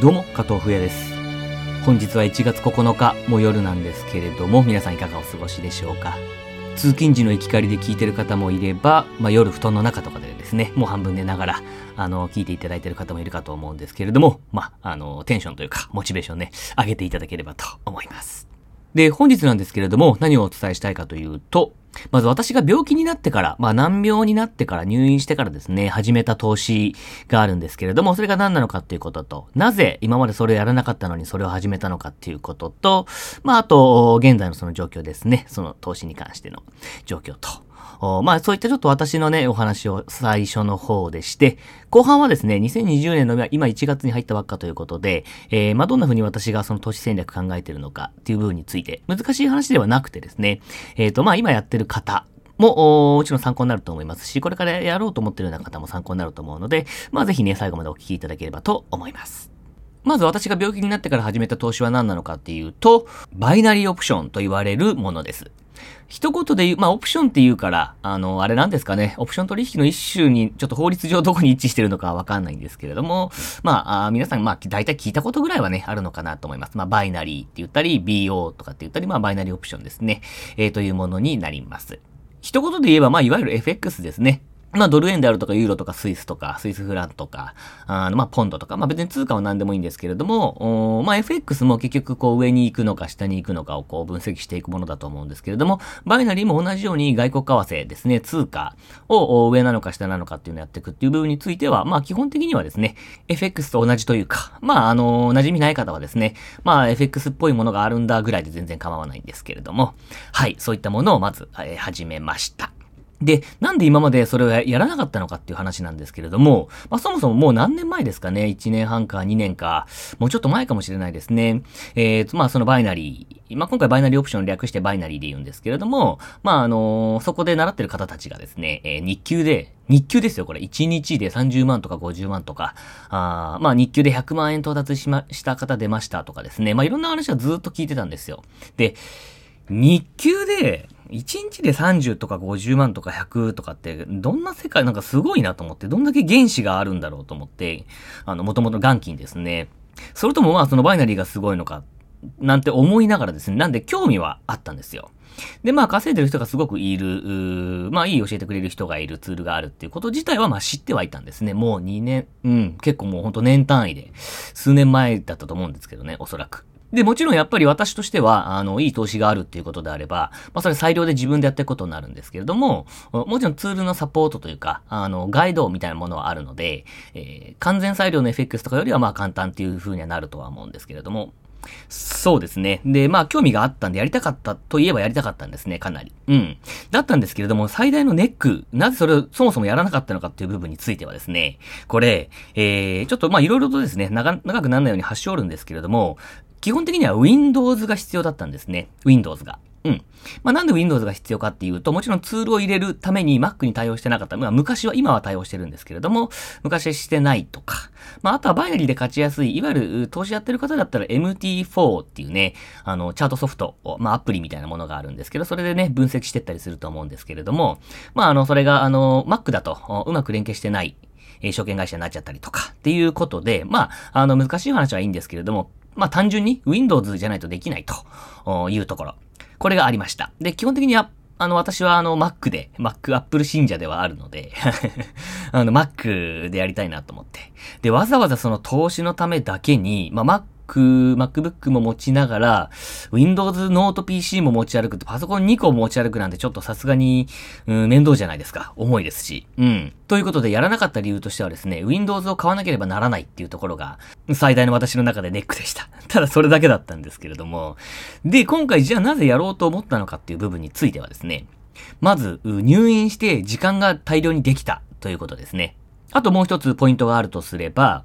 どうも、加藤冬です。本日は1月9日、もう夜なんですけれども、皆さんいかがお過ごしでしょうか。通勤時の行き帰りで聞いてる方もいれば、まあ、夜布団の中とかでですね、もう半分寝ながら、あの、聞いていただいてる方もいるかと思うんですけれども、まあ、あの、テンションというか、モチベーションね、上げていただければと思います。で、本日なんですけれども、何をお伝えしたいかというと、まず私が病気になってから、まあ難病になってから入院してからですね、始めた投資があるんですけれども、それが何なのかっていうことと、なぜ今までそれをやらなかったのにそれを始めたのかっていうことと、まああと、現在のその状況ですね、その投資に関しての状況と、まあそういったちょっと私のね、お話を最初の方でして、後半はですね、2020年の今1月に入ったばっかということで、えー、まあどんな風に私がその投資戦略考えてるのかっていう部分について、難しい話ではなくてですね、えっ、ー、とまあ今やってる方、も、もちろん参考になると思いますし、これからやろうと思ってるような方も参考になると思うので、まあぜひね、最後までお聞きいただければと思います。まず私が病気になってから始めた投資は何なのかっていうと、バイナリーオプションと言われるものです。一言で言う、まあ、オプションって言うから、あの、あれなんですかね、オプション取引の一種に、ちょっと法律上どこに一致してるのかわかんないんですけれども、まあ、皆さん、まあ、大体聞いたことぐらいはね、あるのかなと思います。まあ、バイナリーって言ったり、BO とかって言ったり、まあ、バイナリーオプションですね、えー、というものになります。一言で言えば、まあ、いわゆる FX ですね。まあ、ドル円であるとか、ユーロとか、スイスとか、スイスフランとか、あの、まあ、ポンドとか、まあ、別に通貨は何でもいいんですけれども、おまあ、FX も結局、こう、上に行くのか、下に行くのかを、こう、分析していくものだと思うんですけれども、バイナリーも同じように外国為替ですね、通貨を上なのか下なのかっていうのをやっていくっていう部分については、まあ、基本的にはですね、FX と同じというか、まあ、あの、馴染みない方はですね、まあ、FX っぽいものがあるんだぐらいで全然構わないんですけれども、はい、そういったものをまず、えー、始めました。で、なんで今までそれをやらなかったのかっていう話なんですけれども、まあ、そもそももう何年前ですかね ?1 年半か2年か、もうちょっと前かもしれないですね。えー、まあ、そのバイナリー、まあ、今回バイナリーオプションを略してバイナリーで言うんですけれども、まあ、あのー、そこで習ってる方たちがですね、えー、日給で、日給ですよ、これ。1日で30万とか50万とか、あまあ日給で100万円到達しま、した方出ましたとかですね。まあいろんな話はずっと聞いてたんですよ。で、日給で、1日で30とか50万とか100とかって、どんな世界なんかすごいなと思って、どんだけ原子があるんだろうと思って、あの、もともと元金ですね。それともまあそのバイナリーがすごいのか、なんて思いながらですね、なんで興味はあったんですよ。で、まあ稼いでる人がすごくいる、まあいい教えてくれる人がいるツールがあるっていうこと自体はまあ知ってはいたんですね。もう2年、うん、結構もうほんと年単位で、数年前だったと思うんですけどね、おそらく。で、もちろんやっぱり私としては、あの、いい投資があるっていうことであれば、まあそれ裁量で自分でやっていくことになるんですけれども、もちろんツールのサポートというか、あの、ガイドみたいなものはあるので、えー、完全裁量の FX とかよりはまあ簡単っていう風にはなるとは思うんですけれども、そうですね。で、まあ、興味があったんで、やりたかったといえばやりたかったんですね、かなり。うん。だったんですけれども、最大のネック、なぜそれをそもそもやらなかったのかっていう部分についてはですね、これ、えー、ちょっとまあ、いろいろとですね、長、長くならないように発祥るんですけれども、基本的には Windows が必要だったんですね。Windows が。うん。まあ、なんで Windows が必要かっていうと、もちろんツールを入れるために Mac に対応してなかった。まあ、昔は、今は対応してるんですけれども、昔してないとか。まあ、あとはバイナリーで勝ちやすい、いわゆる投資やってる方だったら MT4 っていうね、あの、チャートソフト、まあ、アプリみたいなものがあるんですけど、それでね、分析してったりすると思うんですけれども、まあ、あの、それが、あの、Mac だと、うまく連携してない、え証券会社になっちゃったりとか、っていうことで、まあ、あの、難しい話はいいんですけれども、まあ単純に Windows じゃないとできないというところ。これがありました。で、基本的には、あの、私はあの、Mac で、Mac、Apple 信者ではあるので あの、Mac でやりたいなと思って。で、わざわざその投資のためだけに、まあ、Mac MacBook も持ちながら、Windows ノート PC も持ち歩くと、パソコン2個持ち歩くなんてちょっとさすがに、うん、面倒じゃないですか。重いですし。うん。ということで、やらなかった理由としてはですね、Windows を買わなければならないっていうところが、最大の私の中でネックでした。ただそれだけだったんですけれども。で、今回じゃあなぜやろうと思ったのかっていう部分についてはですね、まず、入院して時間が大量にできたということですね。あともう一つポイントがあるとすれば、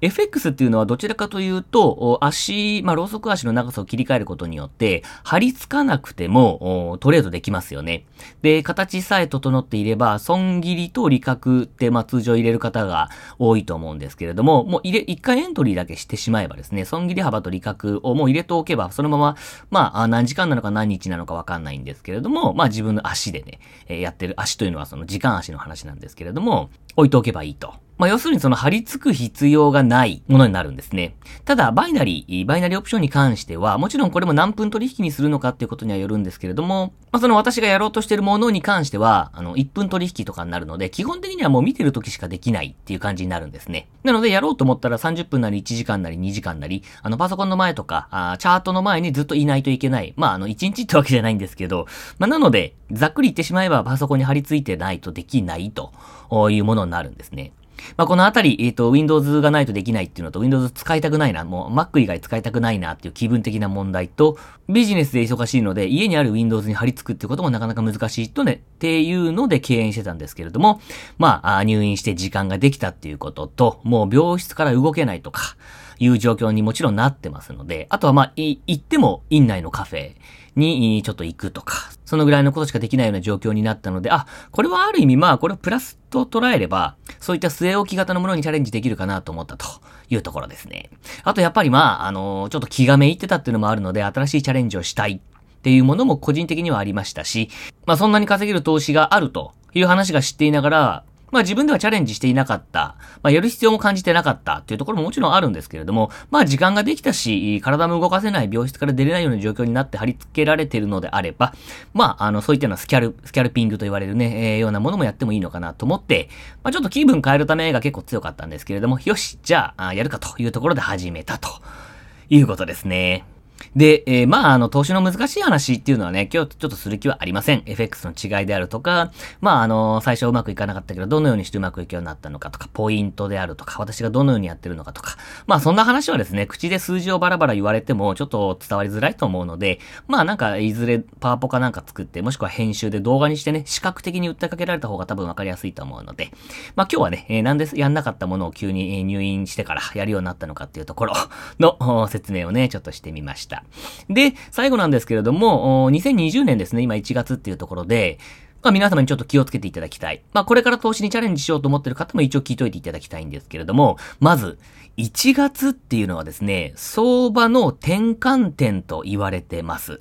FX っていうのはどちらかというと、足、まあ、ローソク足の長さを切り替えることによって、張り付かなくても、トレードできますよね。で、形さえ整っていれば、損切りと利確って、まあ、通常入れる方が多いと思うんですけれども、もう入れ、一回エントリーだけしてしまえばですね、損切り幅と利確をもう入れておけば、そのまま、まあ、何時間なのか何日なのかわかんないんですけれども、まあ、自分の足でね、やってる足というのはその時間足の話なんですけれども、置いておけばいいと。まあ、要するにその貼り付く必要がないものになるんですね。ただ、バイナリー、バイナリーオプションに関しては、もちろんこれも何分取引にするのかっていうことにはよるんですけれども、まあ、その私がやろうとしているものに関しては、あの、1分取引とかになるので、基本的にはもう見てる時しかできないっていう感じになるんですね。なので、やろうと思ったら30分なり1時間なり2時間なり、あの、パソコンの前とか、あチャートの前にずっといないといけない。まあ、あの、1日ってわけじゃないんですけど、まあ、なので、ざっくり言ってしまえばパソコンに貼り付いてないとできないというものになるんですね。まあ、このあたり、えっ、ー、と、Windows がないとできないっていうのと、Windows 使いたくないな、もう Mac 以外使いたくないなっていう気分的な問題と、ビジネスで忙しいので、家にある Windows に貼り付くってこともなかなか難しいとね、っていうので敬遠してたんですけれども、まあ、入院して時間ができたっていうことと、もう病室から動けないとか、いう状況にもちろんなってますので、あとはまあ、行っても院内のカフェにちょっと行くとか、そのぐらいのことしかできないような状況になったので、あ、これはある意味まあ、これをプラスと捉えれば、そういった据え置き型のものにチャレンジできるかなと思ったというところですね。あとやっぱりまあ、あのー、ちょっと気がめいってたっていうのもあるので、新しいチャレンジをしたいっていうものも個人的にはありましたし、まあそんなに稼げる投資があるという話が知っていながら、まあ自分ではチャレンジしていなかった、まあやる必要も感じてなかった。っていうところももちろんあるんですけれども、まあ時間ができたし、体も動かせない病室から出れないような状況になって貼り付けられているのであれば、まああのそういったようなスキャル、スキャルピングと言われるね、えー、ようなものもやってもいいのかなと思って、まあちょっと気分変えるためが結構強かったんですけれども、よし、じゃあ、やるかというところで始めたということですね。で、えー、まあ、あの、投資の難しい話っていうのはね、今日ちょっとする気はありません。FX の違いであるとか、まあ、あの、最初うまくいかなかったけど、どのようにしてうまくいくようになったのかとか、ポイントであるとか、私がどのようにやってるのかとか、まあ、そんな話はですね、口で数字をバラバラ言われても、ちょっと伝わりづらいと思うので、まあ、なんか、いずれパワポかなんか作って、もしくは編集で動画にしてね、視覚的に訴えかけられた方が多分わかりやすいと思うので、まあ、今日はね、えー、なんでやんなかったものを急に入院してからやるようになったのかっていうところの説明をね、ちょっとしてみました。で、で、最後なんですけれども、2020年ですね、今1月っていうところで、まあ皆様にちょっと気をつけていただきたい。まあこれから投資にチャレンジしようと思ってる方も一応聞いといていただきたいんですけれども、まず、1月っていうのはですね、相場の転換点と言われてます。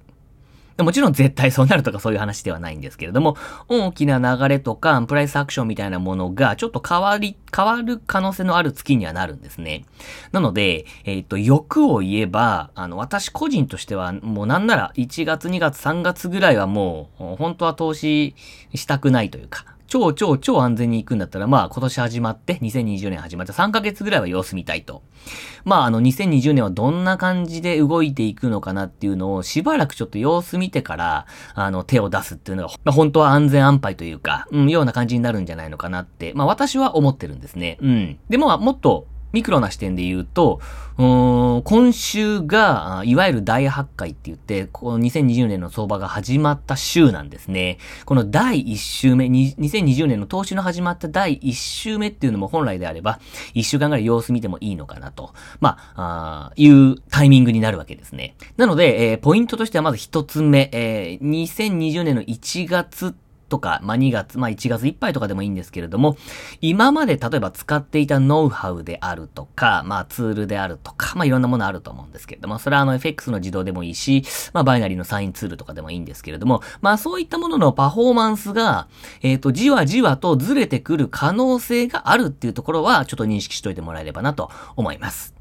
もちろん絶対そうなるとかそういう話ではないんですけれども、大きな流れとか、プライスアクションみたいなものが、ちょっと変わり、変わる可能性のある月にはなるんですね。なので、えっ、ー、と、欲を言えば、あの、私個人としては、もうなんなら1月、2月、3月ぐらいはもう、本当は投資したくないというか、超超超安全に行くんだったら、まあ今年始まって、2020年始まって3ヶ月ぐらいは様子見たいと。まああの2020年はどんな感じで動いていくのかなっていうのをしばらくちょっと様子見てから、あの手を出すっていうのが、まあ、本当は安全安牌というか、うん、ような感じになるんじゃないのかなって、まあ私は思ってるんですね。うん。でもまあもっとミクロな視点で言うと、う今週が、いわゆる大発会って言って、この2020年の相場が始まった週なんですね。この第1週目、2020年の投資の始まった第1週目っていうのも本来であれば、1週間ぐらい様子見てもいいのかなと、まあ、あいうタイミングになるわけですね。なので、えー、ポイントとしてはまず一つ目、えー、2020年の1月とか、まあ、2月、まあ、1月いっぱいとかでもいいんですけれども、今まで例えば使っていたノウハウであるとか、まあ、ツールであるとか、まあ、いろんなものあると思うんですけれども、それはあの FX の自動でもいいし、まあ、バイナリーのサインツールとかでもいいんですけれども、まあ、そういったもののパフォーマンスが、えっ、ー、と、じわじわとずれてくる可能性があるっていうところは、ちょっと認識しといてもらえればなと思います。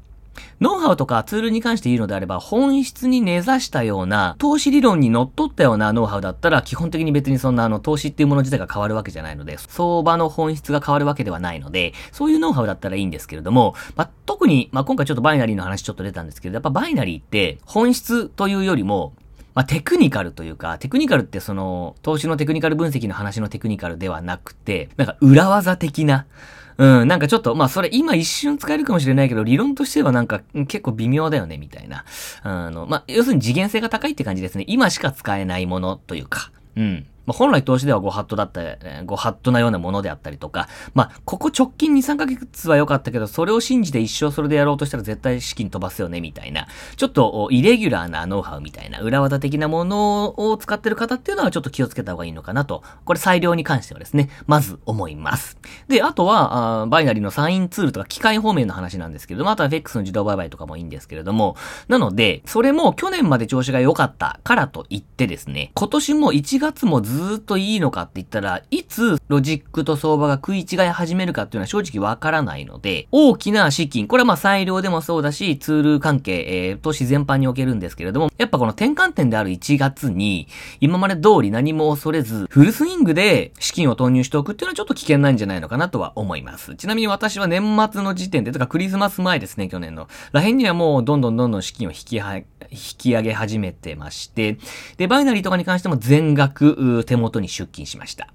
ノウハウとかツールに関して言うのであれば、本質に根ざしたような、投資理論に則っったようなノウハウだったら、基本的に別にそんなあの、投資っていうもの自体が変わるわけじゃないので、相場の本質が変わるわけではないので、そういうノウハウだったらいいんですけれども、まあ、特に、まあ、今回ちょっとバイナリーの話ちょっと出たんですけど、やっぱバイナリーって本質というよりも、まあ、テクニカルというか、テクニカルってその、投資のテクニカル分析の話のテクニカルではなくて、なんか裏技的な、うん、なんかちょっと、まあそれ今一瞬使えるかもしれないけど、理論としてはなんか結構微妙だよね、みたいな。あの、まあ、要するに次元性が高いって感じですね。今しか使えないものというか、うん。まあ、本来投資ではごハットだった、ごハットなようなものであったりとか、まあ、ここ直近2、3ヶ月は良かったけど、それを信じて一生それでやろうとしたら絶対資金飛ばすよね、みたいな。ちょっと、イレギュラーなノウハウみたいな、裏技的なものを使ってる方っていうのはちょっと気をつけた方がいいのかなと。これ裁量に関してはですね、まず思います。で、あとは、あバイナリーのサインツールとか機械方面の話なんですけれども、あとは FX の自動売買とかもいいんですけれども、なので、それも去年まで調子が良かったからといってですね、今年も1月もずずっといいのかって言ったら、いつロジックと相場が食い違い始めるかっていうのは正直わからないので、大きな資金、これはまあ裁量でもそうだし、ツール関係、えー、投資全般におけるんですけれども、やっぱこの転換点である1月に、今まで通り何も恐れず、フルスイングで資金を投入しておくっていうのはちょっと危険なんじゃないのかなとは思います。ちなみに私は年末の時点で、とかクリスマス前ですね、去年の。らへんにはもうどんどんどんどん資金を引きは、引き上げ始めてまして、で、バイナリーとかに関しても全額手元に出勤しました。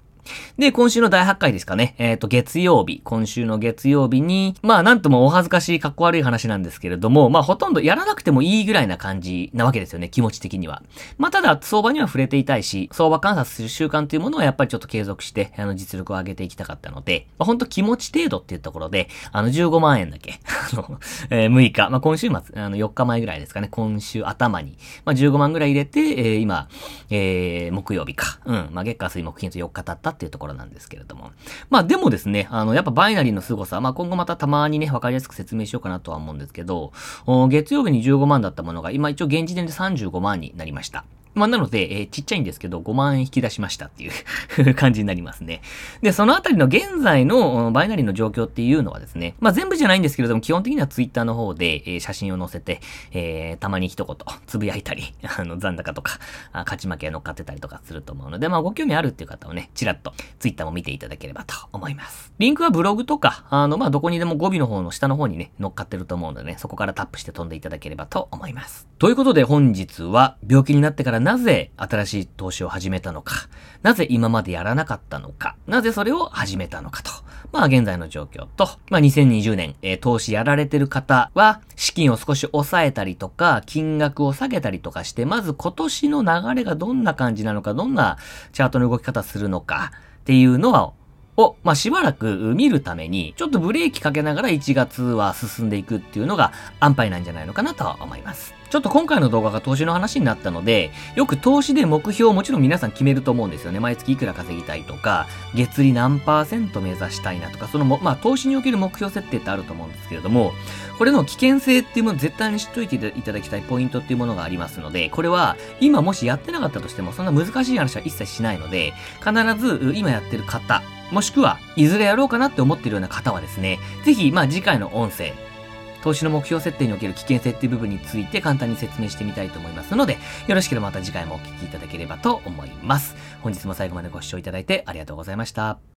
で、今週の第8回ですかね。えっ、ー、と、月曜日。今週の月曜日に、まあ、なんともお恥ずかしい、かっこ悪い話なんですけれども、まあ、ほとんどやらなくてもいいぐらいな感じなわけですよね。気持ち的には。まあ、ただ、相場には触れていたいし、相場観察する習慣というものはやっぱりちょっと継続して、あの、実力を上げていきたかったので、まあ、ほんと気持ち程度っていうところで、あの、15万円だけ、あの、えー、6日、まあ、今週末、あの、4日前ぐらいですかね。今週頭に、まあ、15万ぐらい入れて、えー、今、えー、木曜日か。うん。まあ、月火水木金と4日経ったっていうところなんですけれども。まあでもですね、あの、やっぱバイナリーの凄さ、まあ今後またたまにね、わかりやすく説明しようかなとは思うんですけど、月曜日に15万だったものが、今一応現時点で35万になりました。まあ、なので、えー、ちっちゃいんですけど、5万円引き出しましたっていう 感じになりますね。で、そのあたりの現在のバイナリーの状況っていうのはですね、まあ、全部じゃないんですけれども、基本的にはツイッターの方で、えー、写真を載せて、えー、たまに一言、つぶやいたり、あの、残高とか、勝ち負け乗っかってたりとかすると思うので、まあ、ご興味あるっていう方はね、ちらっとツイッターも見ていただければと思います。リンクはブログとか、あの、まあ、どこにでも語尾の方の下の方にね、乗っかってると思うのでね、そこからタップして飛んでいただければと思います。ということで本日は、病気になってからなぜ新しい投資を始めたのか、なぜ今までやらなかったのか、なぜそれを始めたのかと。まあ現在の状況と、まあ2020年、えー、投資やられてる方は、資金を少し抑えたりとか、金額を下げたりとかして、まず今年の流れがどんな感じなのか、どんなチャートの動き方するのかっていうのは、を、まあ、しばらく見るために、ちょっとブレーキかけながら1月は進んでいくっていうのが安牌なんじゃないのかなと思います。ちょっと今回の動画が投資の話になったので、よく投資で目標をもちろん皆さん決めると思うんですよね。毎月いくら稼ぎたいとか、月利何パーセント目指したいなとか、そのも、まあ、投資における目標設定ってあると思うんですけれども、これの危険性っていうもの絶対に知っといていただきたいポイントっていうものがありますので、これは今もしやってなかったとしても、そんな難しい話は一切しないので、必ず今やってる方、もしくは、いずれやろうかなって思ってるような方はですね、ぜひ、まあ次回の音声、投資の目標設定における危険性っていう部分について簡単に説明してみたいと思いますので、よろしければまた次回もお聴きいただければと思います。本日も最後までご視聴いただいてありがとうございました。